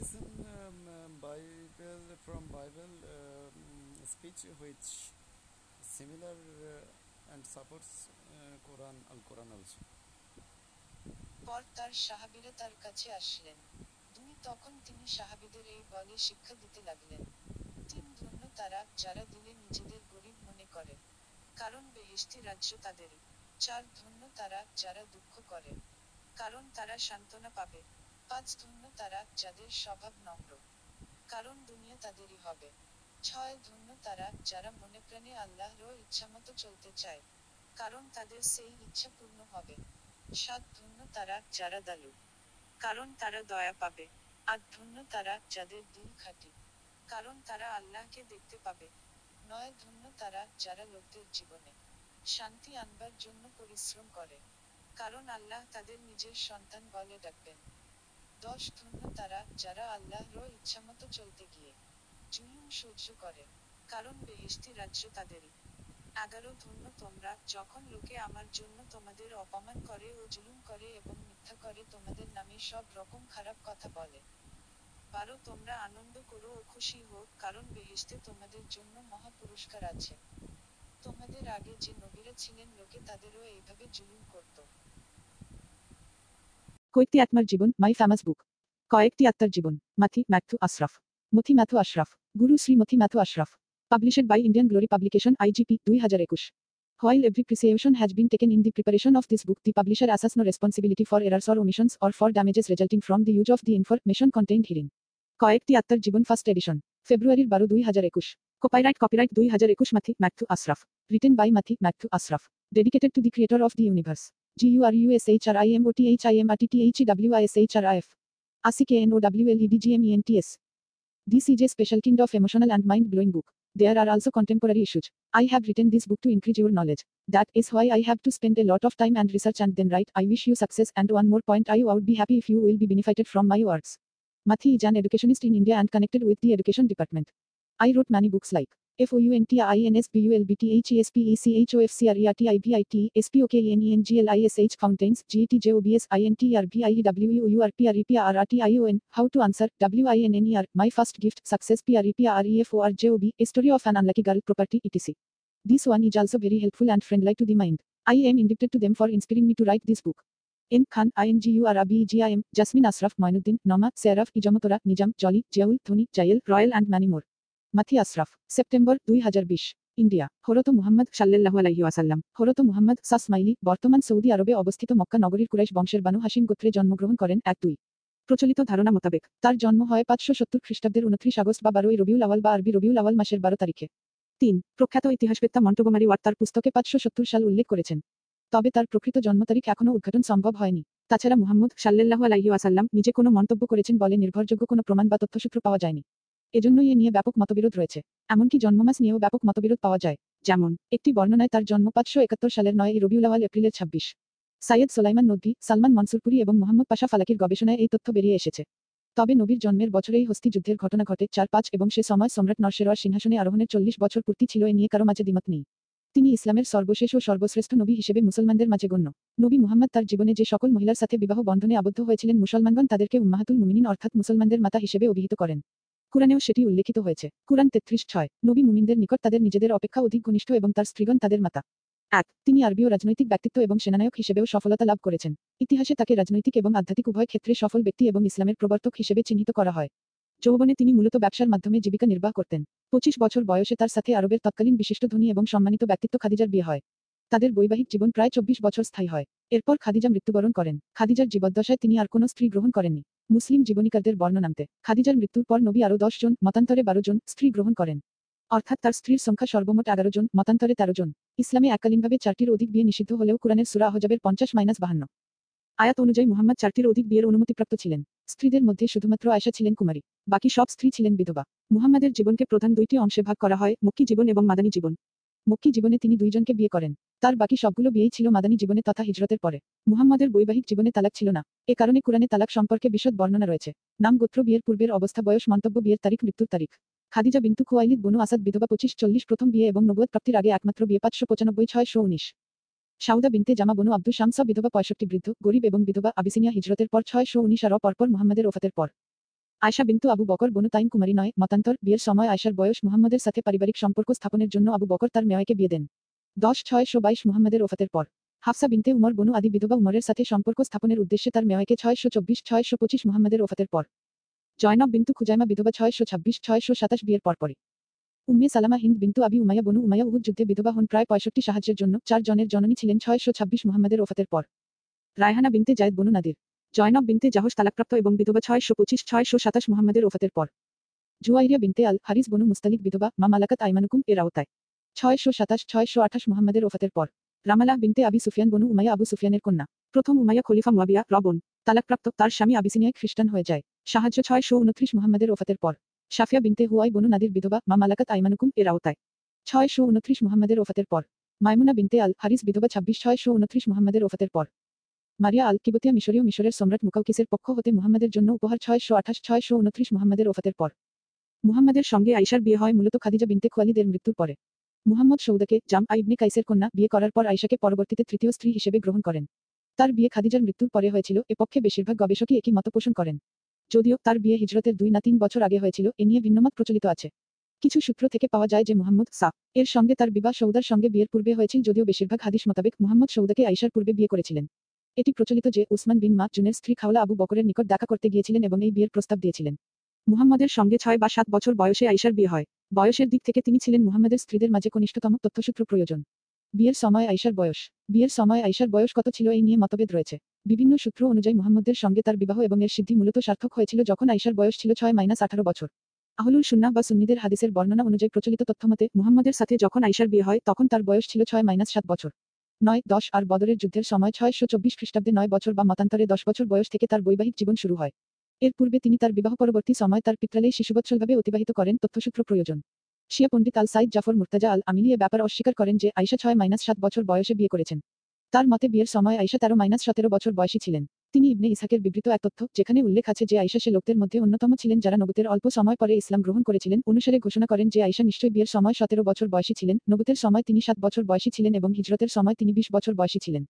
listen um, um, Bible from Bible um, speech which similar uh, and supports uh, Quran Al Quran also. পর তার সাহাবীরা তার কাছে আসলেন। দুই তখন তিনি সাহাবীদের এই বলে শিক্ষা দিতে লাগলেন। তিন ধন্য তারা যারা দিলে নিজেদের গরিব মনে করে কারণ বেহেশতি রাজ্য তাদেরই চার ধন্য তারা যারা দুঃখ করে কারণ তারা সান্ত্বনা পাবে। পাঁচ ধন্য তারা যাদের স্বভাব নম্র। কারণ দুনিয়া তাদেরই হবে। ছয় ধন্য তারা যারা মনে প্রাণে আল্লাহর ইচ্ছামতো চলতে চায়, কারণ তাদের সেই ইচ্ছা পূর্ণ হবে। সাত ধন্য তারা যারা দালু কারণ তারা দয়া পাবে। আট ধন্য তারা যাদের দিল খাঁটি, কারণ তারা আল্লাহকে দেখতে পাবে। নয় ধন্য তারা যারা লোকদের জীবনে শান্তি আনবার জন্য পরিশ্রম করে, কারণ আল্লাহ তাদের নিজের সন্তান বলে ডাকবেন। দশ ধন্য তারা, যারা আল্লাহর ইচ্ছামতো চলতে গিয়ে জুলুম সহ্য করে, কারণ বেহেশতি রাজ্য তাদেরই। এগারো ধন্য তোমরা, যখন লোকে আমার জন্য তোমাদের অপমান করে ও জুলুম করে এবং মিথ্যা করে তোমাদের নামে সব রকম খারাপ কথা বলে। বারো তোমরা আনন্দ করো ও খুশি হোক কারণ বেহেশতে তোমাদের জন্য মহা পুরস্কার আছে। তোমাদের আগে যে নবীরা ছিলেন, লোকে তাদেরও এইভাবে জুলুম করত। কয়েকটি আত্মার জীবন মাই ফেমাস বুক। কয়েকটি আত্মার জীবন Mathi Matthew Ashraf. Mathi Matthew Ashraf Guru Shri Mathi Matthew Ashraf. Published by Indian glory publication IGP দুই হাজার একুশ। While every preparation has been taken in the preparation of this book, the publisher assumes no responsibility for errors or omissions or for damages resulting from the use of the information contained herein. কয়েকটি আত্মার জীবন first addition ফেব্রুয়ারির বারো দুই হাজার একুশ। Copyright copyright দুই হাজার একুশ Mathi Matthew Ashraf. Written by Mathi Matthew Ashraf. Dedicated to the creator of the universe. GURUSHRIMOTHIMRTTHEWISHRIF. ASIKNOWLEDGMENTS. This is a special kind of emotional and mind-blowing book. There are also contemporary issues. I have written this book to increase your knowledge. That is why I have to spend a lot of time and research and then write. I wish you success and one more point I would be happy if you will be benefited from my works. Mathi is an educationist in India and connected with the education department. I wrote many books like FOUNTINSBULBTHESPECHOFCRERTIVIT Fountains GETJOBS INTRBIWURPREPRRTION How to Answer WINNER My First Gift Success PREPREFORJOB Story of an Unlucky Girl Property etc. This one is also very helpful and friendly to the mind. I am indebted to them for inspiring me to write this book. N. Khan, INGURABEGIM, Jasmine Asraf, Moinuddin, Noma, Seraf, Ijamotora, Nijam, Jolly, Jiaul, Thuni, Jail, Royal and many more. Mathi Ashraf, September দুই হাজার বিশ, India হরত মুহাম্মদ সাল্লাল্লাহু আলাইহি ওয়াসাল্লাম হরত মুহাম্মদ সাসমাইলি, বর্তমান Saudi আরবে অবস্থিত মক্কা নগরীর কুরাইশ বংশের বানু হাসিম গোত্রে জন্মগ্রহণ করেন এক দুই। প্রচলিত ধারণা মোতাবেক, তার জন্ম হয় পাঁচশো সত্তর খ্রিস্টাব্দের উনত্রিশ আগস্ট বা বারোই রবিউল আওয়াল বা আরবি রবিউল আওয়াল মাসের বারো তারিখে। তিন, প্রখ্যাত ইতিহাসবেত্তা মন্টগোমারি ওয়াট তার পুস্তকে পাঁচশো সত্তর সাল উল্লেখ করেছেন। তবে তার প্রকৃত জন্ম তারিখ এখনও উদ্ঘাটন সম্ভব হয়নি। তাছাড়া মুহাম্মদ সাল্লাল্লাহু আলাইহি ওয়াসাল্লাম নিজে কোনো মন্তব্য করেছেন বলে নির্ভরযোগ্য কোনো প্রমাণ বা তথ্যসূত্র পাওয়া যায়নি। এজন্যই এ নিয়ে ব্যাপক মতবিরোধ রয়েছে। এমনকি জন্মমাস নিয়েও ব্যাপক মতবিরোধ পাওয়া যায়। যেমন, একটি বর্ণনায় তার জন্ম পাঁচশো একাত্তর সালের নয় রবিউল আওয়াল এপ্রিলের ছাব্বিশ। সাইয়েদ সোলাইমান নদী, সালমান মনসুরপুরি এবং মোহাম্মদ পাশা ফালাকির গবেষণায় এই তথ্য বেরিয়ে এসেছে। তবে নবীর জন্মের বছরেই হস্তি যুদ্ধের ঘটনা ঘটে চার পাঁচ এবং সে সময় সম্রাট নরসেরোয়ার সিংহাসনে আরোহণের চল্লিশ বছর পূর্তি ছিল এ নিয়ে কারও মাঝে দ্বিমত নেই। তিনি ইসলামের সর্বশেষ ও সর্বশ্রেষ্ঠ নবী হিসেবে মুসলমানদের মাঝে গণ্য। নবী মুহাম্মদ তার জীবনে যে সকল মহিলার সাথে বিবাহ বন্ধনে আবদ্ধ হয়েছিলেন মুসলমানগণ তাদেরকে উম্মাহাতুল মুমিনিন অর্থাৎ মুসলমানদের মাতা হিসেবে অভিহিত করেন। কুরআনেও সেটি উল্লেখিত হয়েছে। কুরআন তেত্রিশ ছয়, নবী মুমিনদের নিকট তাদের নিজেদের অপেক্ষা অধিক ঘনিষ্ঠ এবং তার স্ত্রীগণ তাদের মাতা। এক তিনি আরবীয় রাজনৈতিক ব্যক্তিত্ব এবং সেনানায়ক হিসেবেও সফলতা লাভ করেছেন। ইতিহাসে তাকে রাজনৈতিক এবং আধ্যাত্মিক উভয় ক্ষেত্রে সফল ব্যক্তি এবং ইসলামের প্রবর্তক হিসেবে চিহ্নিত করা হয়। যৌবনে তিনি মূলত ব্যবসার মাধ্যমে জীবিকা নির্বাহ করতেন। পঁচিশ বছর বয়সে তার সাথে আরবের তৎকালীন বিশিষ্ট ধনী এবং সম্মানিত ব্যক্তিত্ব খাদিজার বিয়ে হয়। তাদের বৈবাহিক জীবন প্রায় চব্বিশ বছর স্থায়ী হয়। এরপর খাদিজা মৃত্যুবরণ করেন। খাদিজার জীবদ্দশায় তিনি আর কোনো স্ত্রী গ্রহণ করেননি। মুসলিম জীবনীকারদের বর্ণনান্তে খাদিজার মৃত্যুর পর নবী আরও দশ জন, মতান্তরে বারো জন স্ত্রী গ্রহণ করেন। অর্থাৎ তার স্ত্রীর সংখ্যা সর্বমোট এগারো জন, মতান্তরে তেরো জন। ইসলামে এককালীনভাবে চারটির অধিক বিয়ে নিষিদ্ধ হলেও কোরআনের সুরা আহজাবের পঞ্চাশ মাইনাস বাহান্ন। আয়াত অনুযায়ী মুহাম্মদ চারটির অধিক বিয়ের অনুমতিপ্রাপ্ত ছিলেন। স্ত্রীদের মধ্যে শুধুমাত্র আয়সা ছিলেন কুমারী, বাকি সব স্ত্রী ছিলেন বিধবা। মুহাম্মাদের জীবনকে প্রধান দুইটি অংশে ভাগ করা হয়, মক্কি জীবন এবং মাদানী জীবন। মক্কি জীবনে তিনি দুইজনকে বিয়ে করেন। তার বাকি সবগুলো বিয়েই ছিল মাদানী জীবনে তথা হিজরতের পরে। মুহাম্মাদের বৈবাহিক জীবনে তালাক ছিল না। এ কারণে কোরআনে তালাক সম্পর্কে বিশদ বর্ণনা রয়েছে। নাম গোত্র বিয়ের পূর্বের অবস্থা, বয়স, মন্তব্য, বিয়ের তারিখ, মৃত্যুর তারিখ। খাদিজা বিন্তু খুয়াইলিদ, বনু আসাদ, বিধবা পঁচিশ, চল্লিশ, প্রথম বিয়ে এবং নবুয়ত প্রাপ্তির আগে একমাত্র বিয়ে পাঁচশো পঁচানব্বই ছয়শো উনিশ। সাউদা বিনতে জামা বনু আব্দুল শামসা, বিধবা পঁয়ষট্টি বৃদ্ধ, গরিব এবং বিধবা আবিসিনিয়া হিজরতের পর ছয়শো উনিশ, আর পরপর মুহাম্মাদের ওফাতের পর। আয়শা বিন্তু আবু বকর, বনু তাইম কুমারী নয়, মতান্তর, বিয়ের সময় আয়শার বয়স মুহাম্মদের সাথে পারিবারিক সম্পর্ক স্থাপনের জন্য আবু বকর তার মেয়কে বিয়ে দেন। দশ ছয়শো বাইশ মুহাম্মদের ওফাতের পর, হাফসা বিনতে উমর, বনু আদি বিধবা উমরের সাথে সম্পর্ক স্থাপনের উদ্দেশ্যে তার মেয়কে ছয়শো চব্বিশ, ছয়শো পঁচিশ মুহাম্মদের ওফাতের পর, জয়নব বিন্তু খুজাইমা বিধবা ছয়শো ছাব্বিশ, ছয়শো সাতাশ বিয়ের পর পরপরই উম্মে সালামা হিন্দ বিন্তু আবি উমাইয়া বনু উমাইয়া উহুদ যুদ্ধে বিধবা হন প্রায় পঁয়ষট্টি সাহায্যের জন্য চার জনের জননী ছিলেন ছয়শো ছাব্বিশ মুহাম্মদের ওফাতের পর। রায়হানা বিনতে জায়দ বনু নাদির, জয়নব বিনতে জাহস তালাকপ্রাপ্ত এবং বিধবা ছয়শো পঁচিশ, ছয়শো সাতাশ মুহাম্মদের ওফাতের পর। জুয়াইরিয়া বিনতে আল হারিস বনু মুস্তালিক বিধবা মা মালাকাত আইমানুকুম এর আওতায়। ছয়শো সাতাশ, ছয়শো আঠাশ মুহাম্মদের ওফাতের পর রামালাহ বিনতে আবি সুফিয়ান বনু উমাইয়া আবু সুফিয়ানের কন্যা। প্রথম উমাইয়া খলিফা মুয়াবিয়া রবন, তালাকপ্রাপ্ত তার স্বামী আবিসিনিয়ায় খ্রিস্টান হয়ে যায়। সাহায্য ছয়শো উনত্রিশ মুহাম্মদের ওফাতের পর সাফিয়া বিনতে হুয়াই বনু নাদির বিধবা মা মালাকাত আইমানুকুম এর আওতায়। ছয়শো উনত্রিশ মুহাম্মদের ওফাতের পর, মাইমুনা বিনতে আল হারিস বিধবা ছাব্বিশ, ছয়শো উনত্রিশ মুহাম্মদের ওফাতের পর, মারিয়া আল কিবতিয়া মিশরীয় মিশরের সম্রাট মুকাউকিসের পক্ষ হতে মুহাম্মাদের জন্য উপহার ছয়শো আঠাশ, ছয়শো উনত্রিশ মুহাম্মাদের ওফাতের পর। মুহাম্মাদের সঙ্গে আইসার বিয়ে হয় মূলত খাদিজা বিনতে খোয়ালিদের মৃত্যুর পরে। মুহাম্মদ সৌদাকে জাম আইবনে কাইসের কন্যা বিয়ে করার পর আইসাকে পরবর্তীতে তৃতীয় স্ত্রী হিসেবে গ্রহণ করেন। তার বিয়ে খাদিজার মৃত্যুর পরে হয়েছিল, এ পক্ষে বেশিরভাগ গবেষকই একই মত পোষণ করেন। যদিও তার বিয়ে হিজরতের দুই না তিন বছর আগে হয়েছিল, এ নিয়ে ভিন্নমত প্রচলিত আছে। কিছু সূত্র থেকে পাওয়া যায় যে মুহাম্মদ সা, এর সঙ্গে তার বিবাহ সৌদার সঙ্গে বিয়ের পূর্বে হয়েছিল যদিও বেশিরভাগ হাদিস মোতাবেক মুহাম্মদ সৌদাকে আইসার পূর্বে বিয়ে করেছিলেন। এটি প্রচলিত যে উসমান বিন মা জুনের স্ত্রী খাওলা আবু বকরের নিকট দেখা করতে গিয়েছিলেন এবং এই বিয়ের প্রস্তাব দিয়েছিলেন। মুহাম্মদের সঙ্গে ছয় বা সাত বছর বয়সে আইসার বিয়ে হয়। বয়সের দিক থেকে তিনি ছিলেন মুহাম্মদের স্ত্রীদের মাঝে কনিষ্ঠতম তথ্যসূত্র প্রয়োজন। বিয়ের সময় আইসার বয়স। বিয়ের সময় আইসার বয়স কত ছিল এই নিয়ে মতভেদ রয়েছে। বিভিন্ন সূত্র অনুযায়ী মুহাম্মদের সঙ্গে তার বিবাহ এবং এর সিদ্ধি মূলত সার্থক হয়েছিল যখন আইসার বয়স ছিল ছয় মাইনাস আঠারো বছর। আহলুল সুন্না বা সুন্নিদের হাদিসের বর্ণনা অনুযায়ী প্রচলিত তথ্যমতে মুহাম্মদের সাথে যখন আইসার বিয়ে হয়, তখন তার বয়স ছিল ছয় মাইনাস সাত বছর। নয়, দশ, আর বদরের যুদ্ধের সময় ছয়শো চব্বিশ খ্রিস্টাব্দে নয় বছর বা মতান্তরে দশ বছর বয়স থেকে তার বৈবাহিক জীবন শুরু হয়। এর পূর্বে তিনি তার বিবাহ পরবর্তী সময় তার পিত্রালেই শিশুবৎসলভাবে অতিবাহিত করেন তথ্যসূত্র প্রয়োজন। শিয়া পণ্ডিত আল সাইদ জাফর মুর্তাজা আল আমিলি এ ব্যাপার অস্বীকার করেন যে আইসা ছয় মাইনাস সাত বছর বয়সে বিয়ে করেছেন। তার মতে বিয়ের সময় আইসা তেরো মাইনাস সতেরো বছর বয়সী ছিলেন। তিনি ইবনে ইসাকের বিবৃত এক তথ্য যেখানে উল্লেখ আছে যে আইসা সে লোকদের মধ্যে অন্যতম ছিলেন যারা নবুতের অল্প সময় পরে ইসলাম গ্রহণ করেছিলেন। অনুসারে ঘোষণা করেন যে আইসা নিশ্চয়ই বিয়ের সময় সতেরো বছর বয়সী ছিলেন। নবুতের সময় তিনি সাত বছর বয়সী ছিলেন এবং হিজরতের সময় তিনি বিশ বছর বয়সী ছিলেন।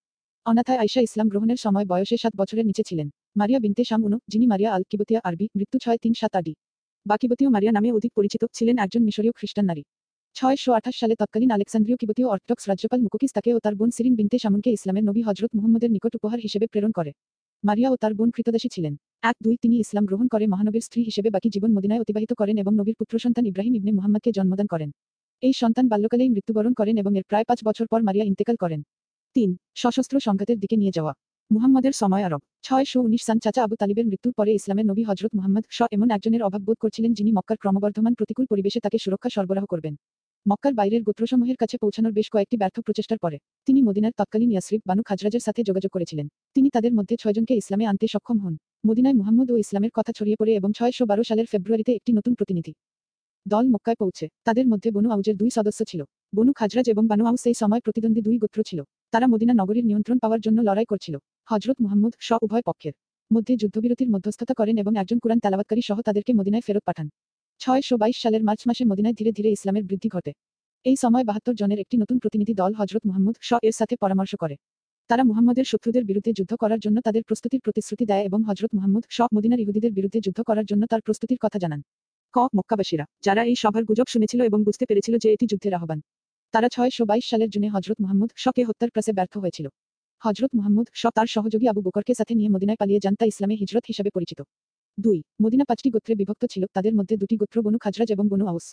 অনাথায় আইসা ইসলাম গ্রহণের সময় বয়সে সাত বছরের নিচে ছিলেন। মারিয়া বিনতে শামুনু যিনি মারিয়া আল কিবতিয়া আরবি, মৃত্যু ছয় তিন সাত আডি বাকিবতীয় মারিয়া নামে অধিক পরিচিত ছিলেন একজন মিশরীয় খ্রিস্টান নারী। ছয়শো আঠাশ সালে তৎকালীন আলেকসান্দ্রীয় কিবতীয় অর্থডক্স রাজ্যপাল মুকুকিস তাকে ও তার বোন সিরিন বিনতে শামুনকে ইসলামের নবী হজরত মুহম্মদের নিকট উপহার হিসেবে প্রেরণ করে। মারিয়া ও তার বোন কৃতদাসী ছিলেন। এক দুই তিনি ইসলাম গ্রহণ করে মহানবীর স্ত্রী হিসেবে বাকি জীবন মদিনায় অতিবাহিত করেন এবং নবীর পুত্র সন্তান ইব্রাহিম ইবনে মুহাম্মদকে জন্মদান করেন। এই সন্তান বাল্যকালেই মৃত্যুবরণ করেন এবং এর প্রায় পাঁচ বছর পর মারিয়া ইন্তেকাল করেন। তিন, সশস্ত্র সংঘাতের দিকে নিয়ে যাওয়া। মুহাম্মদের সময় আরব। ছয়শো উনিশ সান চাচা আবু তালিবের মৃত্যুর পরে ইসলামের নবী হজরত মুহাম্মদ শ এমন একজনের অভাব বোধ করছিলেন যিনি মক্কার ক্রমবর্ধমান প্রতিকূল পরিবেশে তাকে সুরক্ষা সরবরাহ করবেন। মক্কার বাইরের গোত্রসমূহের কাছে পৌঁছানোর বেশ কয়েকটি ব্যর্থ প্রচেষ্টার পরে তিনি মদিনার তৎকালীন ইয়াসরিফ বানু খাজরাজের সাথে যোগাযোগ করেছিলেন। তিনি তাদের মধ্যে ছয়জনকে ইসলামে আনতে সক্ষম হন। মদিনায় মুহাম্মদ ও ইসলামের কথা ছড়িয়ে পড়ে এবং ছয়শো বারো সালের ফেব্রুয়ারিতে একটি নতুন প্রতিনিধি দল মক্কায় পৌঁছে। তাদের মধ্যে বনু আউজের দুই সদস্য ছিল। বনু খাজরাজ এবং বানু আউস সেই সময় প্রতিদ্বন্দ্বী দুই গোত্র ছিল। তারা মদিনা নগরীর নিয়ন্ত্রণ পাওয়ার জন্য লড়াই করছিল। হজরত মুহাম্মদ স উভয় পক্ষের মধ্যে যুদ্ধবিরতির মধ্যস্থতা করেন এবং একজন কুরআন তেলাওয়াতকারী সহ তাদেরকে মদিনায় ফেরত পাঠান। ছয়শো বাইশ সালের মার্চ মাসে মদিনায় ধীরে ধীরে ইসলামের বৃদ্ধি ঘটে। এই সময় বাহাত্তর জনের একটি নতুন প্রতিনিধি দল হজরত মুহাম্মদ শ এর সাথে পরামর্শ করে। তারা মুহাম্মদের শত্রুদের বিরুদ্ধে যুদ্ধ করার জন্য তাদের প্রস্তুতির প্রতিশ্রুতি দেয় এবং হজরত মুহাম্মদ শ মদিনার ইহুদিদের বিরুদ্ধে যুদ্ধ করার জন্য তার প্রস্তুতির কথা জানান। ক মক্কাবাসীরা, যারা এই সভার গুজব শুনেছিল এবং বুঝতে পেরেছিল যে এটি যুদ্ধের আহ্বান। তারা ছয়শো বাইশ সালের জুনে হজরত মুহাম্মদ শকে হত্যার প্রাসে ব্যর্থ হয়েছিল। হজরত মোহাম্মদ শ তার সহযোগী আবু বকরকে সাথে নিয়ে মদিনায় পালিয়ে যান তা ইসলামে হিজরত হিসাবে পরিচিত। দুই, মদিনা পাঁচটি গোত্রে বিভক্ত ছিল, তাদের মধ্যে দুটি গোত্র বনু খাজরাজ এবং বনু আউস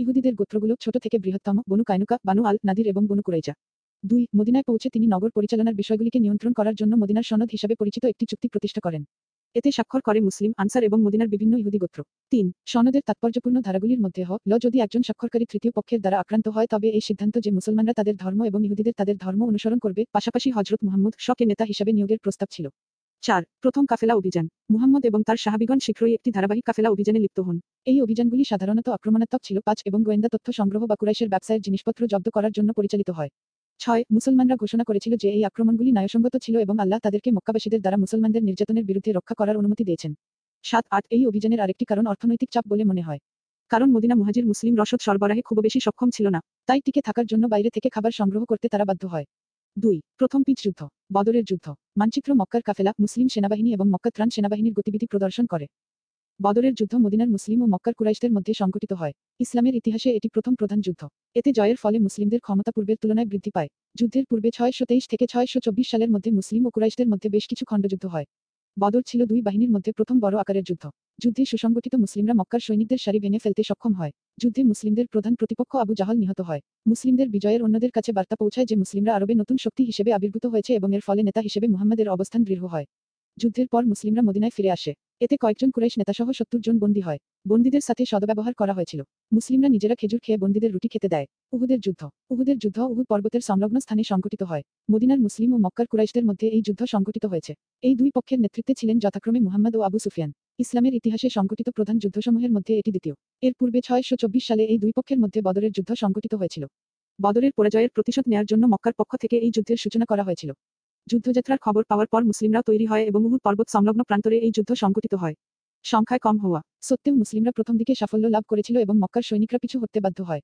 ইহুদিদের গোত্রগুলো ছোট থেকে বৃহত্তম, বনু কায়নুকা, বানু আল নাদির এবং বনু কুরাইজা। দুই, মদিনায় পৌঁছে তিনি নগর পরিচালনার বিষয়গুলিকে নিয়ন্ত্রণ করার জন্য মদিনার সনদ হিসাবে পরিচিত একটি চুক্তি প্রতিষ্ঠা করেন। এতে স্বাক্ষর করে মুসলিম, আনসার এবং মদিনার বিভিন্ন ইহুদি গোত্র। তিন, সনদের তাৎপর্যপূর্ণ ধারাগুলির মধ্যে হ, ল, যদি একজন স্বাক্ষরকারী তৃতীয় পক্ষের দ্বারা আক্রান্ত হয়, তবে এই সিদ্ধান্ত যে মুসলমানরা তাদের ধর্ম এবং ইহুদিদের তাদের ধর্ম অনুসরণ করবে, পাশাপাশি হজরত মুহাম্মদ শকে নেতা হিসাবে নিয়োগের প্রস্তাব ছিল। চার, প্রথম কাফেলা অভিযান। মুহাম্মদ এবং তার সাহাবিগণ শীঘ্রই একটি ধারাবাহিক কাফেলা অভিযানে লিপ্ত হন। এই অভিযানগুলি সাধারণত আক্রমণাত্মক ছিল। পাঁচ, এবং গোয়েন্দা তথ্য সংগ্রহ বা কুরাইশের ব্যবসায়ের জিনিসপত্র জব্দ করার জন্য পরিচালিত হয়। ছয়, মুসলমানরা ঘোষণা করেছিল যে এই আক্রমণগুলি ন্যায়সঙ্গত ছিল এবং আল্লাহ তাদেরকে মক্কাবাসীদের দ্বারা মুসলমানদের নির্যাতনের বিরুদ্ধে রক্ষা করার অনুমতি দিয়েছেন। সাত, আট, এই অভিযানের আরেকটি কারণ অর্থনৈতিক চাপ বলে মনে হয়। কারণ মদিনা মুহাজির মুসলিম রসদ সরবরাহে খুব বেশি সক্ষম ছিল না, তাই টিকে থাকার জন্য বাইরে থেকে খাবার সংগ্রহ করতে তারা বাধ্য হয়। দুই, প্রথম পিচ যুদ্ধ, বদরের যুদ্ধ। মানচিত্র মক্কার কাফেলা, মুসলিম সেনাবাহিনী এবং মক্কা ত্রাণ সেনাবাহিনীর গতিবিধি প্রদর্শন করে। বদরের যুদ্ধ মদিনার মুসলিম ও মক্কার কুরাইশদের মধ্যে সংঘটিত হয়। ইসলামের ইতিহাসে এটি প্রথম প্রধান যুদ্ধ। এতে জয়ের ফলে মুসলিমদের ক্ষমতা পূর্বের তুলনায় বৃদ্ধি পায়। যুদ্ধের পূর্বে ছয়শো তেইশ থেকে ছয়শো চব্বিশ সালের মধ্যে মুসলিম ও কুরাইশদের মধ্যে বেশ কিছু খণ্ডযুদ্ধ হয়। বদর ছিল দুই বাহিনীর মধ্যে প্রথম বড় আকারের যুদ্ধ। যুদ্ধে সুসংগঠিত মুসলিমরা মক্কার সৈনিকদের সারি ভেঙে ফেলতে সক্ষম হয়। যুদ্ধে মুসলিমদের প্রধান প্রতিপক্ষ আবু জাহাল নিহত হয়। মুসলিমদের বিজয়ের অন্যদের কাছে বার্তা পৌঁছায় যে মুসলিমরা আরবে নতুন শক্তি হিসেবে আবির্ভূত হয়েছে এবং এর ফলে নেতা হিসেবে মুহাম্মাদের অবস্থান দৃঢ় হয়। যুদ্ধের পর মুসলিমরা মদিনায় ফিরে আসে। এতে কয়েকজন কুরাইশ নেতাসহ সত্তর জন বন্দী হয়। বন্দীদের সাথে সদব্যবহার করা হয়েছিল। মুসলিমরা নিজেরা খেজুর খেয়ে বন্দীদের রুটি খেতে দেয়। উহুদের যুদ্ধ। উহুদের যুদ্ধ উহুদ পর্বতের সংলগ্ন স্থানে সংঘটিত হয়। মদিনার মুসলিম ও মক্কার কুরাইশদের মধ্যে এই যুদ্ধ সংঘটিত হয়েছে। এই দুই পক্ষের নেতৃত্বে ছিলেন যথাক্রমে মুহাম্মদ ও আবু সুফিয়ান। ইসলামের ইতিহাসে সংঘটিত প্রধান যুদ্ধসমূহের মধ্যে এটি দ্বিতীয়। এর পূর্বে ছয়শো চব্বিশ সালে এই দুই পক্ষের মধ্যে বদরের যুদ্ধ সংঘটিত হয়েছিল। বদরের পরাজয়ের প্রতিশোধ নেয়ার জন্য মক্কার পক্ষ থেকে এই যুদ্ধের সূচনা করা হয়েছিল। যুদ্ধযাত্রার খবর পাওয়ার পর মুসলিমরা তৈরি হয় এবং উহুদ পর্বত সংলগ্ন প্রান্তরে এই যুদ্ধ সংঘটিত হয়। সংখ্যায় কম হওয়া সত্ত্বেও মুসলিমরা প্রথম দিকে সাফল্য লাভ করেছিল এবং মক্কার সৈনিকরা পিছু হতে বাধ্য হয়।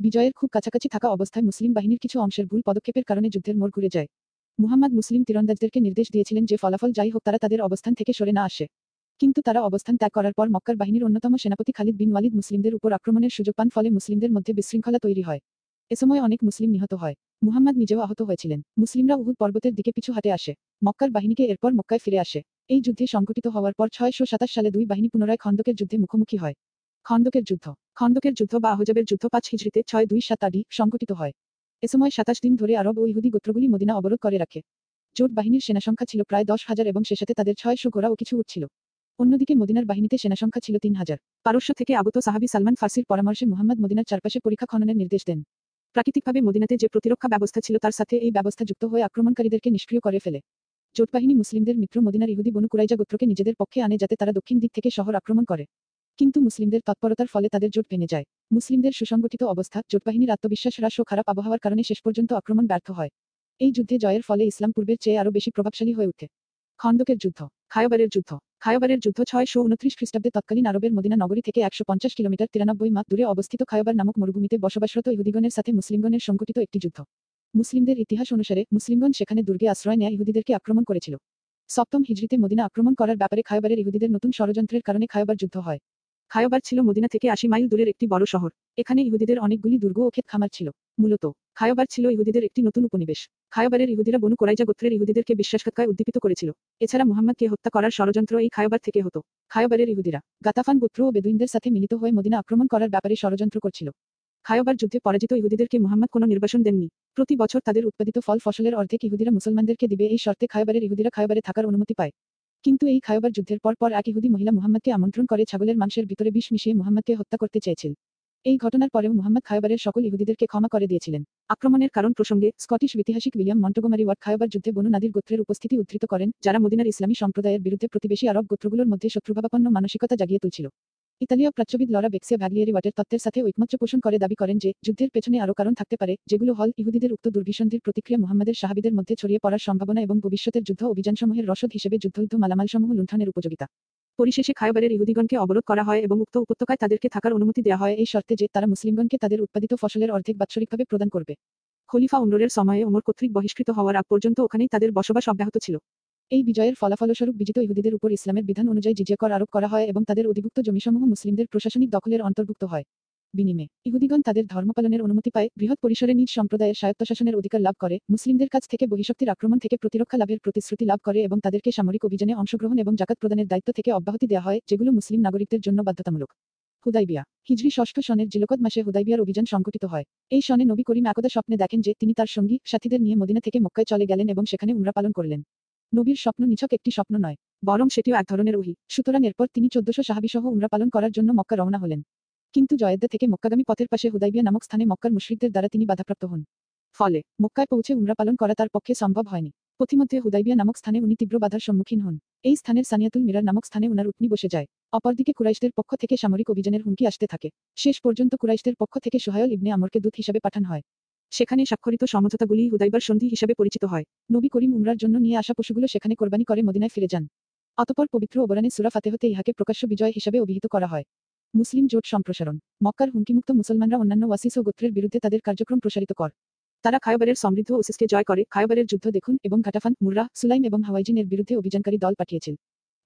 বিজয়ের খুব কাছাকাছি থাকা অবস্থায় মুসলিম বাহিনীর কিছু অংশের ভুল পদক্ষেপের কারণে যুদ্ধের মোড় ঘুরে যায়। মুহাম্মদ মুসলিম তীরন্দাজদেরকে নির্দেশ দিয়েছিলেন যে ফলাফল যাই হোক তারা তাদের অবস্থান থেকে সরে না আসে। কিন্তু তারা অবস্থান ত্যাগ করার পর মক্কার বাহিনীর অন্যতম সেনাপতি খালিদ বিন ওয়ালিদ মুসলিমদের উপর আক্রমণের সুযোগ পান, ফলে মুসলিমদের মধ্যে বিশৃঙ্খলা তৈরি হয়। এ সময় অনেক মুসলিম নিহত হয়। মুহাম্মদ নিজেও আহত হয়েছিলেন। মুসলিমরা উহুদ পর্বতের দিকে পিছু হাতে আসে। মক্কার বাহিনীকে এরপর মক্কায় ফিরে আসে। এই যুদ্ধে সংঘটিত হওয়ার পর ছয়শো সাতাশ সালে দুই বাহিনী পুনরায় খন্দকের যুদ্ধে মুখোমুখি হয়। খন্দকের যুদ্ধ। খন্দকের যুদ্ধ বা আহজাবের যুদ্ধ পাঁচ হিজড়িতে ছয় দুই সাত আডি সংঘটিত হয়। এ সময় সাতাশ দিন ধরে আরব ও ইহুদি গোত্রগুলি মদিনা অবরোধ করে রাখে। জোট বাহিনীর সেনাসংখ্যা ছিল প্রায় দশ হাজার এবং সে সাথে তাদের ছয়শো ঘোড়া ও কিছু উঠছিল অন্যদিকে মদিনার বাহিনীতে সেনাসংখ্যা ছিল তিন হাজার। পারস্য থেকে আগত সাহাবি সালমান ফার্সির পরামর্শে মুহাম্মদ মদিনার চারপাশে পরীক্ষা খননের নির্দেশ দেন। প্রাকৃতিকভাবে মদিনাতে যে প্রতিরক্ষা ব্যবস্থা ছিল তার সাথে এই ব্যবস্থা যুক্ত হয়ে আক্রমণকারীদেরকে নিষ্ক্রিয় করে ফেলে। জোটবাহিনী মুসলিমদের মিত্র মদিনার ইহুদি বনু কুরাইজা গোত্রকে নিজেদের পক্ষে আনে যাতে তারা দক্ষিণ দিক থেকে শহর আক্রমণ করে। কিন্তু মুসলিমদের তৎপরতার ফলে তাদের জোট ভেঙে যায়। মুসলিমদের সুসংগঠিত অবস্থা, জোটবাহিনীর আত্মবিশ্বাস হ্রাস ও খারাপ আবহাওয়ার কারণে শেষ পর্যন্ত আক্রমণ ব্যর্থ হয়। এই যুদ্ধে জয়ের ফলে ইসলাম পূর্বের চেয়ে আরও বেশি প্রভাবশালী হয়ে ওঠে খন্দকের যুদ্ধ খায়বারের যুদ্ধ। খায়বারের যুদ্ধ ছয়শো উনত্রিশ খ্রিস্টাব্দে তৎকালীন আরবের মদিনা নগরী থেকে একশো পঞ্চাশ কিলোমিটার তিরানব্বই মাস দূরে অবস্থিত খায়বার নামক মরুভূমিতে বসবাসরত ইহুদিগণের সাথে মুসলিমগণের সংগঠিত একটি যুদ্ধ। মুসলিমদের ইতিহাস অনুসারে মুসলিমগণ সেখানে দুর্গে আশ্রয় নেয় ইহুদিদেরকে আক্রমণ করেছিল। সপ্তম হিজড়িতে মদিনা আক্রমণ করার ব্যাপারে খায়বারের ইহুদিদের নতুন ষড়যন্ত্রের কারণে খায়বার যুদ্ধ হয়। খায়বার ছিল মদিনা থেকে আশি মাইল দূরের একটি বড় শহর। এখানে ইহুদিদের অনেকগুলি দুর্গ ও ক্ষেত খামার ছিল। মূলত, খায়বার ছিল ইহুদিদের একটি নতুন উপনিবেশ। খায়বারের ইহুদিরা বনু কোরাইজা গোত্রের ইহুদিদেরকে বিশ্বাসঘাতকায় উদ্দীপিত করেছিল। এছাড়া মুহাম্মদকে হত্যা করার ষড়যন্ত্র এই খায়বার থেকে হতো। খায়বারের ইহুদিরা গাতাফান গোত্র ও বেদুইনদের সাথে মিলিত হয়ে মদিনা আক্রমণ করার ব্যাপারে ষড়যন্ত্র করছিল। খায়বার যুদ্ধে পরাজিত ইহুদিদেরকে মুহাম্মদ কোনো নির্বাসন দেননি। প্রতি বছর তাদের উৎপাদিত ফল ফসলের অর্ধেক ইহুদিরা মুসলমানদেরকে দিবে এই শর্তে খায়বারের ইহুদিরা খায়বারে থাকার অনুমতি পায়। কিন্তু এই খায়বার যুদ্ধের পর পর এক ইহুদি মহিলা মুহাম্মদকে আমন্ত্রণ করে ছাগলের মাংসের ভিতরে বিষ মিশিয়ে মুহাম্মদকে হত্যা করতে চেয়েছিল। এই ঘটনার পরেও মোহাম্মদ খায়বারের সকল ইহুদিদেরকে ক্ষমা করে দিয়েছিলেন। আক্রমণের কারণ প্রসঙ্গে স্কটিশ ঐতিহাসিক উইলিয়াম মন্টগোমারি ওয়াট খায়বার যুদ্ধে বনু নাদির গোত্রের উপস্থিতি উদ্ধৃত করেন, যারা মদিনার ইসলামী সম্প্রদায়ের বিরুদ্ধে প্রতিবেশী আরব গোত্রগুলোর মধ্যে শত্রুভাবাপন্ন মানসিকতা জাগিয়ে তুলছিল। ইতালীয় প্রাচ্যবিদ লরা বেক্সে ভ্যাগলিয়েরি ওয়াটের তত্ত্বের সাথে ঐকমত্য পোষণ করে দাবি করেন যে, যুদ্ধের পেছনে আরও কারণ থাকতে পারে, যেগুলো হল ইহুদিদের উক্ত দুর্বিসন্ধির প্রতিক্রিয়া মুহাম্মাদের সাহাবিদের মধ্যে ছড়িয়ে পড়ার সম্ভাবনা এবং ভবিষ্যতের যুদ্ধ অভিযানসমূহের রসদ হিসেবে যুদ্ধলুদ্ধ মালামালসমূহ লুণ্ঠনের উপযোগিতা। পরিশেষে খায়বারের ইহুদিগণকে অবরোধ করা হয় এবং উক্ত উপত্যকায় তাদেরকে থাকার অনুমতি দেওয়া হয়। এই শর্তে যে তারা মুসলিমগণকে তাদের উৎপাদিত ফসলের অর্ধেক বাৎসরিকভাবে প্রদান করবে। খলিফা উমরের সময়ে ওমর কর্তৃক বহিষ্কৃত হওয়ার আগ পর্যন্ত ওখানেই তাদের বসবাস অব্যাহত ছিল। এই বিজয়ের ফলাফলস্বরূপ বিজিত ইহুদিদের উপর ইসলামের বিধান অনুযায়ী জিজিয়া কর আরোপ করা হয় এবং তাদের অধিভুক্ত জমিসমূহ মুসলিমদের প্রশাসনিক দখলের অন্তর্ভুক্ত হয়। বিনিময়ে। ইহুদিগণ তাদের ধর্ম পালনের অনুমতি পায়, বৃহৎ পরিসরে নিজ সম্প্রদায়ের স্বায়ত্তশাসনের অধিকার লাভ করে, মুসলিমদের কাছ থেকে বহিশক্তির আক্রমণ থেকে প্রতিরক্ষা লাভের প্রতিশ্রুতি লাভ করে এবং তাদেরকে সামরিক অভিযানে অংশগ্রহণ এবং জাকাত প্রদানের দায়িত্ব থেকে অব্যাহতি দেওয়া হয়, যেগুলো মুসলিম নাগরিকদের জন্য বাধ্যতামূলক। হুদাইবিয়া। হিজরি ষষ্ঠ সনের জিলকদ মাসে হুদাইবিয়ার অভিযান সংঘটিত হয়। এই সনে নবী করিম একদা স্বপ্নে দেখেন যে তিনি তার সঙ্গী, সাথীদের নিয়ে মদিনা থেকে মক্কায় চলে গেলেন এবং সেখানে উমরা পালন করলেন। নবীর স্বপ্ন নিছক একটি স্বপ্ন নয়, বরং সেটিও এক ধরনের ওহি। সুতরাং এরপর তিনি চোদ্দশো সাহাবিসহ উমরা পালন করার জন্য মক্কা রওনা হলেন। কিন্তু জয়েদ্দা থেকে মক্কাগামী পথের পাশে হুদাইবিয়া নামক স্থানে মক্কার মুশরিকদের দ্বারা তিনি বাধাপ্রাপ্ত হন। ফলে, মক্কায় পৌঁছে উমরা পালন করা তার পক্ষে সম্ভব হয়নি। পথিমধ্যে হুদাইবিয়া নামক স্থানে উনি তীব্র বাধার সম্মুখীন হন। এই স্থানের সানিয়াতুল মিরার নামক স্থানে উনার উটনি বসে যায়। অপরদিকে কুরাইশদের পক্ষ থেকে সামরিক অভিযানের হুমকি আসতে থাকে। শেষ পর্যন্ত কুরাইশদের পক্ষ থেকে সোহায়ল ইবনে আমরকে দূত হিসাবে পাঠান হয়। সেখানে স্বাক্ষরিত সমঝোতাগুলি হুদাইবার সন্ধি হিসাবে পরিচিত হয়। নবী করিম উমরার জন্য নিয়ে আসা পশুগুলো সেখানে কোরবানি করে মদিনায় ফিরে যান। অতপর পবিত্র ওবরানে সুরা ফাতেহতে ইহাকে প্রকাশ্য বিজয় হিসাবে অভিহিত করা হয়। মুসলিম জোট সম্প্রসারণ। মক্কার হুমকিমুক্ত মুসলমানরা অন্যান্য ওয়াসিস ও গোত্রের বিরুদ্ধে তাদের কার্যক্রম প্রসারিত কর। তারা খায়বারের সমৃদ্ধ ওসিসকে জয় করে। খায়বারের যুদ্ধ দেখুন এবং ঘাটাফান, মুর্রা, সুলাইম এবং হাওয়াইজিন এর বিরুদ্ধে অভিযানকারী দল পাঠিয়েছিল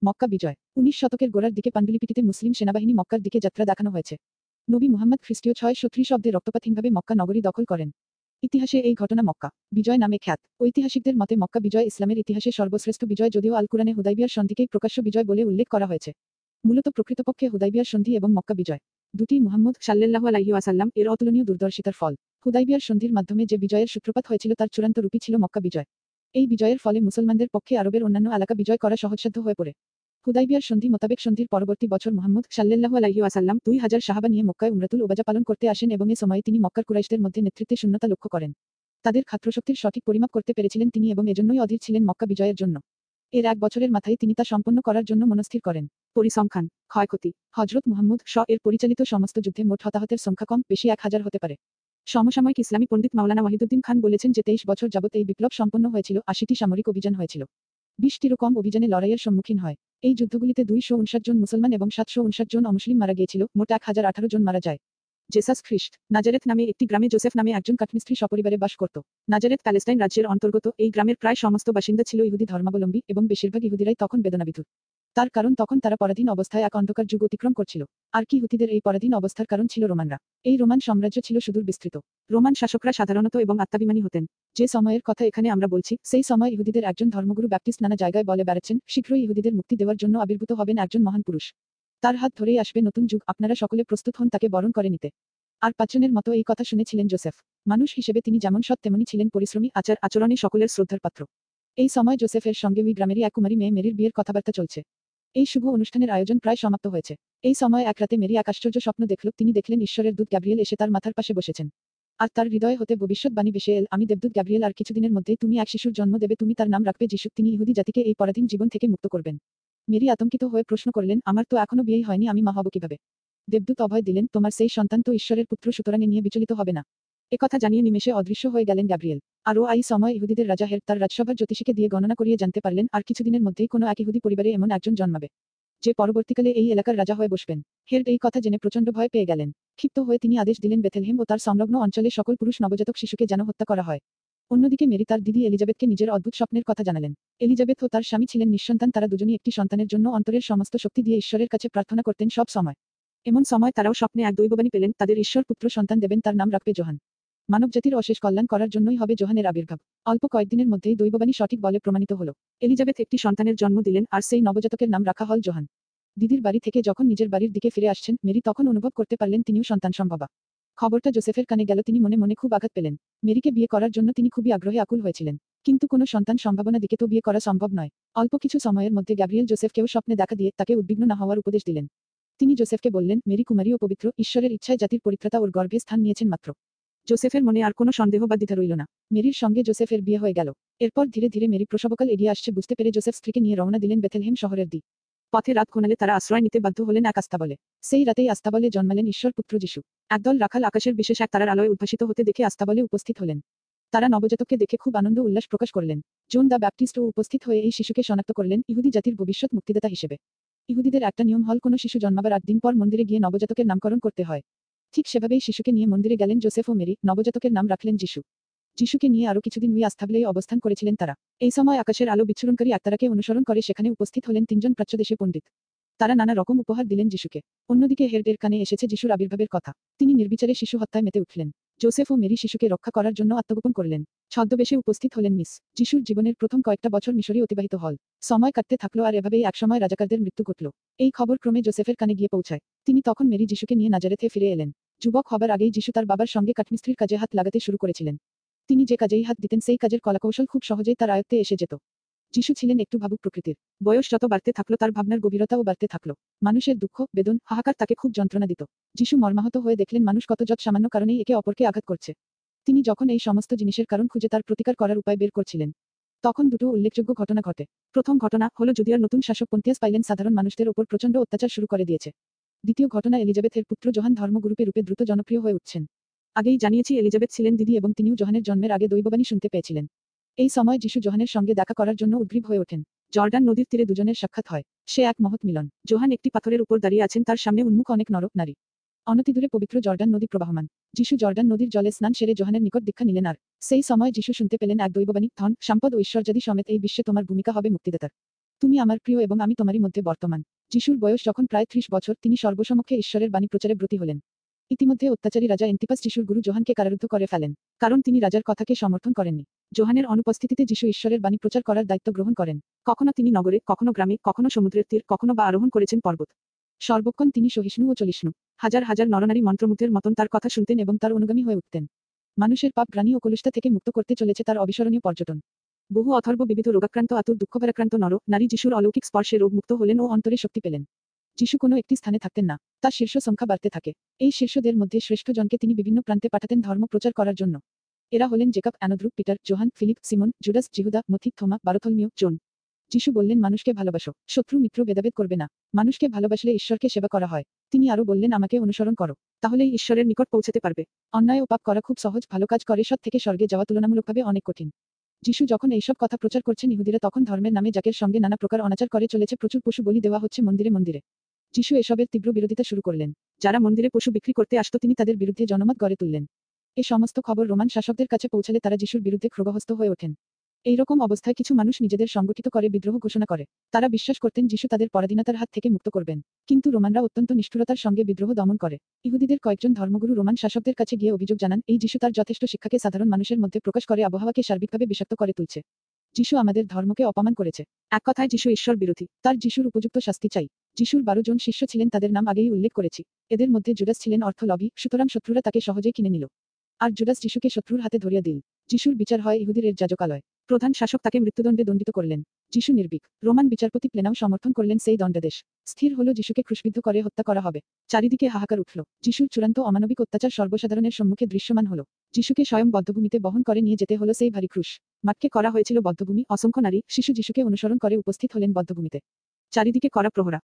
মক্কা বিজয়। উনিশ শতকের গোড়ার দিকে পাণ্ডুলিপিটিতে মুসলিম সেনাবাহিনী মক্কার দিকে যাত্রা দেখানো হয়েছে। নবী মোহাম্মদ খ্রিস্টীয় ছয় খ্রিস্টাব্দে রক্তপাতহীনভাবে মক্কা নগরী দখল করেন। ইতিহাসে এই ঘটনা মক্কা বিজয় নামে খ্যাত। ঐতিহাসিকদের মতে মক্কা বিজয় ইসলামের ইতিহাসে সর্বশ্রেষ্ঠ বিজয় যদিও আল কুরআনে হুদাইবিয়ার সন্ধিকেই প্রকাশ্য বিজয় বলে উল্লেখ করা হয়েছে। মূলত প্রকৃতপক্ষে হুদাইবিয়ার সন্ধি এবং মক্কা বিজয়। দুটি মুহাম্মদ সাল্লাল্লাহু আলাইহি ওয়াসাল্লাম এর অতুলনীয় দূরদর্শিতার ফল। হুদাইবিয়ার সন্ধির মাধ্যমে যে বিজয়ের সূত্রপাত হয়েছিল তার চূড়ান্ত রূপই ছিল মক্কা বিজয়। এই বিজয়ের ফলে মুসলমানদের পক্ষে আরবের অন্যান্য এলাকা বিজয় করা সহজসাধ্য হয়ে পড়ে। হুদাইবিয়ার সন্ধি মোতাবেক সন্ধির পরবর্তী বছর মুহাম্মদ সাল্লাল্লাহু আলাইহি ওয়াসাল্লাম দুই হাজার সাহাবা নিয়ে মক্কায় উমরাতুল ওবাজা পালন করতে আসেন এবং এ সময় তিনি মক্কার কুরাইশদের মধ্যে নেতৃত্বে শূন্যতা লক্ষ্য করেন। তাদের খাত্রশক্তির সঠিক পরিমাপ করতে পেরেছিলেন তিনি এবং এজন্যই অধীর ছিলেন মক্কা বিজয়ের জন্য। এর এক বছরের মাথায় তিনি তা সম্পন্ন করার জন্য মনস্থির করেন। পরিসংখ্যান, ক্ষয়ক্ষতি হজরত মোহাম্মদ শ এর পরিচালিত সমস্ত যুদ্ধে মোট হতাহতের সংখ্যা কম, বেশি এক হাজার হতে পারে। সমসাময়িক ইসলামী পণ্ডিত মাওলানা ওয়াহিদুদ্দিন খান বলেছেন যে তেইশ বছর যাবত এই বিপ্লব সম্পন্ন হয়েছিল আশিটি সামরিক অভিযান হয়েছিল। বিশটিরও কম অভিযানে লড়াইয়ের সম্মুখীন হয়। এই যুদ্ধগুলিতে দুইশো উনষাট জন মুসলমান এবং সাতশো উনষাট জন অমুসলিম মারা গিয়েছিল, মোট এক হাজার আঠারো জন মারা যায়। জেসাস খ্রিস্ট, নাজারেথ নামে একটি গ্রামে জোসেফ নামে একজন কাঠমিস্ত্রি সপরিবারে বাস করত। নাজারেথ প্যালেস্টাইন রাজ্যের অন্তর্গত এই গ্রামের প্রায় সমস্ত বাসিন্দা ছিল ইহুদি ধর্মাবলম্বী এবং বেশিরভাগ ইহুদিরাই তখন বেদনাবিধুর তার কারণ তখন তারা পরাধীন অবস্থায় এক অন্ধকার যুগ অতিক্রম করছিল। আর কি হুতিদের এই পরাধীন অবস্থার কারণ ছিল রোমানরা? এই রোমান সাম্রাজ্য ছিল সুদূর বিস্তৃত। রোমান শাসকরা সাধারণত এবং আত্মাভিমানী হতেন। যে সময়ের কথা এখানে আমরা বলছি, সেই সময় ইহুদিদের একজন ধর্মগুরু ব্যাপটিস্ট নানা জায়গায় বলে বেড়াচ্ছেন, শীঘ্রই ইহুদিদের মুক্তি দেওয়ার জন্য আবির্ভূত হবেন একজন মহান পুরুষ। তার হাত ধরেই আসবে নতুন যুগ, আপনারা সকলে প্রস্তুত হন তাকে বরণ করে নিতে। আর পাঁচজনের মতো এই কথা শুনেছিলেন জোসেফ। মানুষ হিসেবে তিনি যেমন সৎ, তেমনি ছিলেন পরিশ্রমী আচার আচরণে সকলের শ্রদ্ধার পাত্র। এই সময় জোসেফের সঙ্গে ওই গ্রামেরই এক কুমারী মেয়ে মেরির বিয়ের কথাবার্তা চলছে। এই শুভ অনুষ্ঠানের আয়োজন প্রায় সমাপ্ত হয়েছে। এই সময় এক রাতে মেরি এক আশ্চর্য স্বপ্ন দেখল, তিনি দেখলেন ঈশ্বরের দূত গ্যাব্রিয়েল এসে তার মাথার পাশে বসেছেন। আর তার হৃদয়ে হতে ভবিষ্যৎবাণী বেশে এল, আমি দেবদূত গ্যাব্রিয়েল, আর কিছুদিনের মধ্যেই তুমি এক শিশুর জন্ম দেবে, তুমি তার নাম রাখবে যিশু, তিনি ইহুদি জাতিকে এই পরাধীন জীবন থেকে মুক্ত করবেন। মেরি আতঙ্কিত হয়ে প্রশ্ন করলেন, আমার তো এখনও বিয়ে হয়নি, আমি মা হব কীভাবে? দেবদূত অভয় দিলেন, তোমার সেই সন্তান তো ঈশ্বরের পুত্র, সুতরাং নিয়ে বিচলিত হবে না। একথা জানিয়ে নিমেষে অদৃশ্য হয়ে গেলেন গ্যাব্রিয়েল আরও আই সময় ইহুদিদের রাজা হের তার রাজসভার জ্যোতিষীকে দিয়ে গণনা করিয়ে জানতে পারলেন, আর কিছুদিনের মধ্যেই কোনো এক ইহুদি পরিবারে এমন একজন জন্মাবে, যে পরবর্তীকালে এই এলাকার রাজা হয়ে বসবেন। হেল্ড এই কথা জেনে প্রচণ্ড ভয় পেয়ে গেলেন। ক্ষিপ্ত হয়ে তিনি আদেশ দিলেন বেথেলহেম ও তার সংলগ্ন অঞ্চলে সকল পুরুষ নবজাতক শিশুকে যেন হত্যা করা হয়। অন্যদিকে মেরি তার দিদি এলিজাবেথকে নিজের অদ্ভুত স্বপ্নের কথা জানালেন। এলিজাবেথ ও তার স্বামী ছিলেন নিঃসন্তান, তারা দুজনই একটি সন্তানের জন্য অন্তরের সমস্ত শক্তি দিয়ে ঈশ্বরের কাছে প্রার্থনা করতেন সব সময়। এমন সময় তারাও স্বপ্নে এক দৈববাণী পেলেন, তাদের ঈশ্বর পুত্র সন্তান দেবেন, তার নাম রাখবে জোহান। মানবজাতির অশেষ কল্যাণ করার জন্যই হবে জোহানের আবির্ভাব। অল্প কয়েকদিনের মধ্যেই দৈববাণী সঠিক বলে প্রমাণিত হল। এলিজাবেথ একটি সন্তানের জন্ম দিলেন আর সেই নবজাতকের নাম রাখা হল জোহান। দিদির বাড়ি থেকে যখন নিজের বাড়ির দিকে ফিরে আসছেন, মেরি তখন অনুভব করতে পারলেন তিনিও সন্তান সম্ভবা। খবরটা জোসেফের কানে গেল, তিনি মনে মনে খুব আঘাত পেলেন। মেরিকে বিয়ে করার জন্য তিনি খুবই আগ্রহে আকুল হয়েছিলেন। কিন্তু কোনো সন্তান সম্ভাবনা দিকে তো বিয়ে করা সম্ভব নয়। অল্প কিছু সময়ের মধ্যে গ্যাব্রিয়েল জোসেফকেও স্বপ্নে দেখা দিয়ে তাকে উদ্বিগ্ন না হওয়ার উপদেশ দিলেন। তিনি জোসেফকে বললেন, মেরি কুমারী ও পবিত্র, ঈশ্বরের ইচ্ছায় জাতির পরিত্রাতা ওর গর্ভে স্থান নিয়েছেন মাত্র। জোসেফের মনে আর কোনো সন্দেহ বা দ্বিধা রইল না। মেরির সঙ্গে জোসেফের বিয়ে হয়ে গেল। এরপর ধীরে ধীরে মেরি প্রসবকাল এগিয়ে আসছে বুঝতে পেরে জোসেফ স্ত্রীকে নিয়ে রওনা দিলেন বেথেলহেম শহরের দিক। পথে রাত ঘনালে তারা আশ্রয় নিতে বাধ্য হলেন এক আস্তাবলে সেই রাতেই আস্তাবলে জন্মালেন ঈশ্বর পুত্র যিশু। একদল রাখাল আকাশের বিশেষ এক তারার আলোয় উদ্ভাসিত হতে দেখে আস্তাবলে উপস্থিত হলেন। তারা নবজাতককে দেখে খুব আনন্দ উল্লাস প্রকাশ করলেন। জোন দা ব্যাপটিস্টও উপস্থিত হয়ে এই শিশুকে শনাক্ত করলেন ইহুদি জাতির ভবিষ্যৎ মুক্তিদাতা হিসেবে। ইহুদিদের একটা নিয়ম, হল কোনো শিশু জন্মাবার আট দিন পর মন্দিরে গিয়ে নবজাতকের নামকরণ করতে হয়। ঠিক সেভাবেই শিশুকে নিয়ে মন্দিরে গেলেন জোসেফ ও মেরি, নবজাতকের নাম রাখলেন যিশু। যিশুকে নিয়ে আরও কিছুদিন উই আস্থাবলেই অবস্থান করেছিলেন তারা। এই সময় আকাশের আলো বিচ্ছুরণকারী আত্মারাকে অনুসরণ করে সেখানে উপস্থিত হলেন তিনজন প্রাচ্যদেশে পণ্ডিত। তারা নানা রকম উপহার দিলেন যিশুকে। অন্যদিকে হেরডের কানে এসেছে যিশুর আবির্ভাবের কথা। তিনি নির্বিচারে শিশু হত্যায় মেতে উঠলেন। জোসেফ ও মেরি শিশুকে রক্ষা করার জন্য আত্মগোপন করলেন। ছদ্মবেশে উপস্থিত হলেন মিস। যিশুর জীবনের প্রথম কয়েকটা বছর মিশরে অতিবাহিত হল। সময় কাটতে থাকল আর এভাবেই একসময় রাজাকারদের মৃত্যু ঘটল। এই খবর ক্রমে জোসেফের কানে গিয়ে পৌঁছায়। তিনি তখন মেরি যিশুকে নিয়ে নাজারেথে ফিরে এলেন। যুবক হবার আগেই যিশু তার বাবার সঙ্গে কাঠমিস্ত্রির কাজে হাত লাগাতে শুরু করেছিলেন। তিনি যে কাজেই হাত দিতেন, সেই কাজের কলাকৌশল খুব সহজেই তার আয়ত্তে এসে যেত। যিশু ছিলেন একটু ভাবুক প্রকৃতির। বয়স যত বাড়তে থাকল, তার ভাবনার গভীরতাও বাড়তে থাকল। মানুষের দুঃখ, বেদন, হাহাকার তাকে খুব যন্ত্রণা দিত। যিশু মর্মাহত হয়ে দেখলেন মানুষ কত যত সামান্য কারণেই একে অপরকে আঘাত করছে। তিনি যখন এই সমস্ত জিনিসের কারণ খুঁজে তার প্রতিকার করার উপায় বের করছিলেন। তখন দুটো উল্লেখযোগ্য ঘটনা ঘটে। প্রথম ঘটনা হলো যুদিয়ার নতুন শাসক পন্থিয়াস পাইলেন সাধারণ মানুষদের ওপর প্রচণ্ড অত্যাচার শুরু করে দিয়েছে। দ্বিতীয় ঘটনা এলিজাবেথের পুত্র জোহান ধর্মগুরুপে রূপে দ্রুত জনপ্রিয় হয়ে উঠছেন। আগেই জানিয়েছি এলিজাবেথ ছিলেন দিদি এবং তিনিও জোহানের জন্মের আগে দৈববাণী শুনতে পেয়েছিলেন। এই সময় যিশু জোহানের সঙ্গে দেখা করার জন্য উদ্গ্রীব হয়ে ওঠেন। জর্ডান নদীর তীরে দুজনের সাক্ষাৎ হয়। সে এক মহৎ মিলন। জোহান একটি পাথরের উপর দাঁড়িয়ে আছেন, তার সামনে উন্মুখ অনেক নরক নারী। অনতিদূরে পবিত্র জর্ডান নদী প্রবাহমান। যিশু জর্ডান নদীর জলে স্নান সেরে জোহানের নিকট দীক্ষা নিলেন আর সেই সময় যিশু শুনতে পেলেন এক দৈববাণী, ধন, সম্পদ ও ঈশ্বরজাদি সমেত এই বিশ্বে তোমার ভূমিকা হবে মুক্তিদাতার। তুমি আমার প্রিয় এবং আমি তোমারই মধ্যে বর্তমান। যিশুর বয়স যখন প্রায় ত্রিশ বছর, তিনি সর্বসমক্ষে ঈশ্বরের বাণী প্রচারে ব্রতী হলেন। ইতিমধ্যে অত্যাচারী রাজা এন্তিপাস যিশুর গুরু জোহানকে কারারুদ্ধ করে ফেলেন, কারণ তিনি রাজার কথাকে সমর্থন করেননি। জোহানের অনুপস্থিতিতে যিশু ঈশ্বরের বাণী প্রচার করার দায়িত্ব গ্রহণ করেন। কখনো তিনি নগরে, কখনো গ্রামে, কখনো সমুদ্রের তীর, কখনো বা আরোহণ করেছেন পর্বত। সর্বক্ষণ তিনি সহিষ্ণু ও চলিষ্ণু। হাজার হাজার নরনারী মন্ত্রমুগ্ধের মতন তার কথা শুনতেন এবং তার অনুগামী হয়ে উঠতেন। মানুষের পাপ গ্রাণী ও কলুষতা থেকে মুক্ত করতে চলেছে তার অবিস্মরণীয় পর্যটন। বহু অথর্ব, বিবিধ রোগাক্রান্ত আতুর, দুঃখভারাক্রান্ত নর, নারী যিশুর অলৌকিক স্পর্শে রোগমুক্ত হলেন ও অন্তরে শক্তি পেলেন। যিশু কোনো একটি স্থানে থাকতেন না, তার শীর্ষ সংখ্যা বাড়তে থাকে। এই শীর্ষদের মধ্যে শ্রেষ্ঠ জনকে তিনি বিভিন্ন প্রান্তে পাঠাতেন ধর্ম প্রচার করার জন্য। এরা হলেন Jacob Andrew Peter, John, Philip, Simon, Judas, Judah মথিক Thomas, Bartholomew John যিশু বললেন, মানুষকে ভালোবাসো। শত্রু, মিত্র, ভেদাভেদ করবে না। মানুষকে ভালোবাসলে ঈশ্বরকে সেবা করা হয়। তিনি আরও বললেন, আমাকে অনুসরণ করো। তাহলেই ঈশ্বরের নিকট পৌঁছাতে পারবে। অন্যায় ও পাপ করা খুব সহজ। ভালো কাজ করে সৎ থেকে স্বর্গে যাওয়া তুলনামূলকভাবে অনেক কঠিন। যিশু যখন এইসব কথা প্রচার করছেন, ইহুদিরা তখন ধর্মের নামে যাকের সঙ্গে নানা প্রকার অনাচার করে চলেছে, প্রচুর পশু বলি দেওয়া হচ্ছে মন্দিরে মন্দিরে। যিশু এসবের তীব্র বিরোধিতা শুরু করলেন। যারা মন্দিরে পশু বিক্রি করতে আসতো, তিনি তাদের বিরুদ্ধে জনমত গড়ে তুললেন। এ সমস্ত খবর রোমান শাসকদের কাছে পৌঁছালে তারা যিশুর বিরুদ্ধে ক্ষোভহস্ত হয়ে ওঠেন। এইরকম অবস্থায় কিছু মানুষ নিজেদের সংগঠিত করে বিদ্রোহ ঘোষণা করে। তারা বিশ্বাস করতেন যিশু তাদের পরাধীনতার হাত থেকে মুক্ত করবেন। কিন্তু রোমানরা অত্যন্ত নিষ্ঠুরতার সঙ্গে বিদ্রোহ দমন করে। ইহুদিদের কয়েকজন ধর্মগুরু রোমান শাসকদের কাছে গিয়ে অভিযোগ জানান, এই যিশু তার যথেষ্ট শিক্ষাকে সাধারণ মানুষের মধ্যে প্রকাশ করে, আবহাওয়াকে সার্বিকভাবে বিষাক্ত করে তুলছে। যিশু আমাদের ধর্মকে অপমান করেছে। এক কথায় যিশু ঈশ্বর বিরোধী। তার যিশুর উপযুক্ত শাস্তি চাই। যিশুর বারো জন শিষ্য ছিলেন, তাদের নাম আগেই উল্লেখ করেছি। এদের মধ্যে জুডাস ছিলেন অর্থলভী, সুতরাং শত্রুরা তাকে সহজেই কিনে নিল। আর জুডাস যিশুকে শত্রুর হাতে ধরিয়া দিল। যিশুর বিচার হয় ইহুদির এর যাজকালয়। প্রধান শাসক তাকে মৃত্যুদণ্ডে দণ্ডিত করলেন। যিশু নির্বিক রোমান বিচারপতি প্লেনাও সমর্থন করলেন সেই দণ্ডাদেশ। স্থির হলো যিশুকে ক্রুশবিদ্ধ করে হত্যা করা হবে। চারিদিকে হাহাকার উঠল। যিশুর চূড়ান্ত অমানবিক অত্যাচার সর্বসাধারণের সম্মুখে দৃশ্যমান হলো। যিশুকে স্বয়ং বদ্ধভূমিতে বহন করে নিয়ে যেতে হলো সেই ভারী ক্রুশ। মাঠকে করা হয়েছিল বদ্ধভূমি। অসংখ্য নারী শিশু যিশুকে অনুসরণ করে উপস্থিত হলেন বদ্ধভূমিতে। চারিদিকে করা প্রহরা।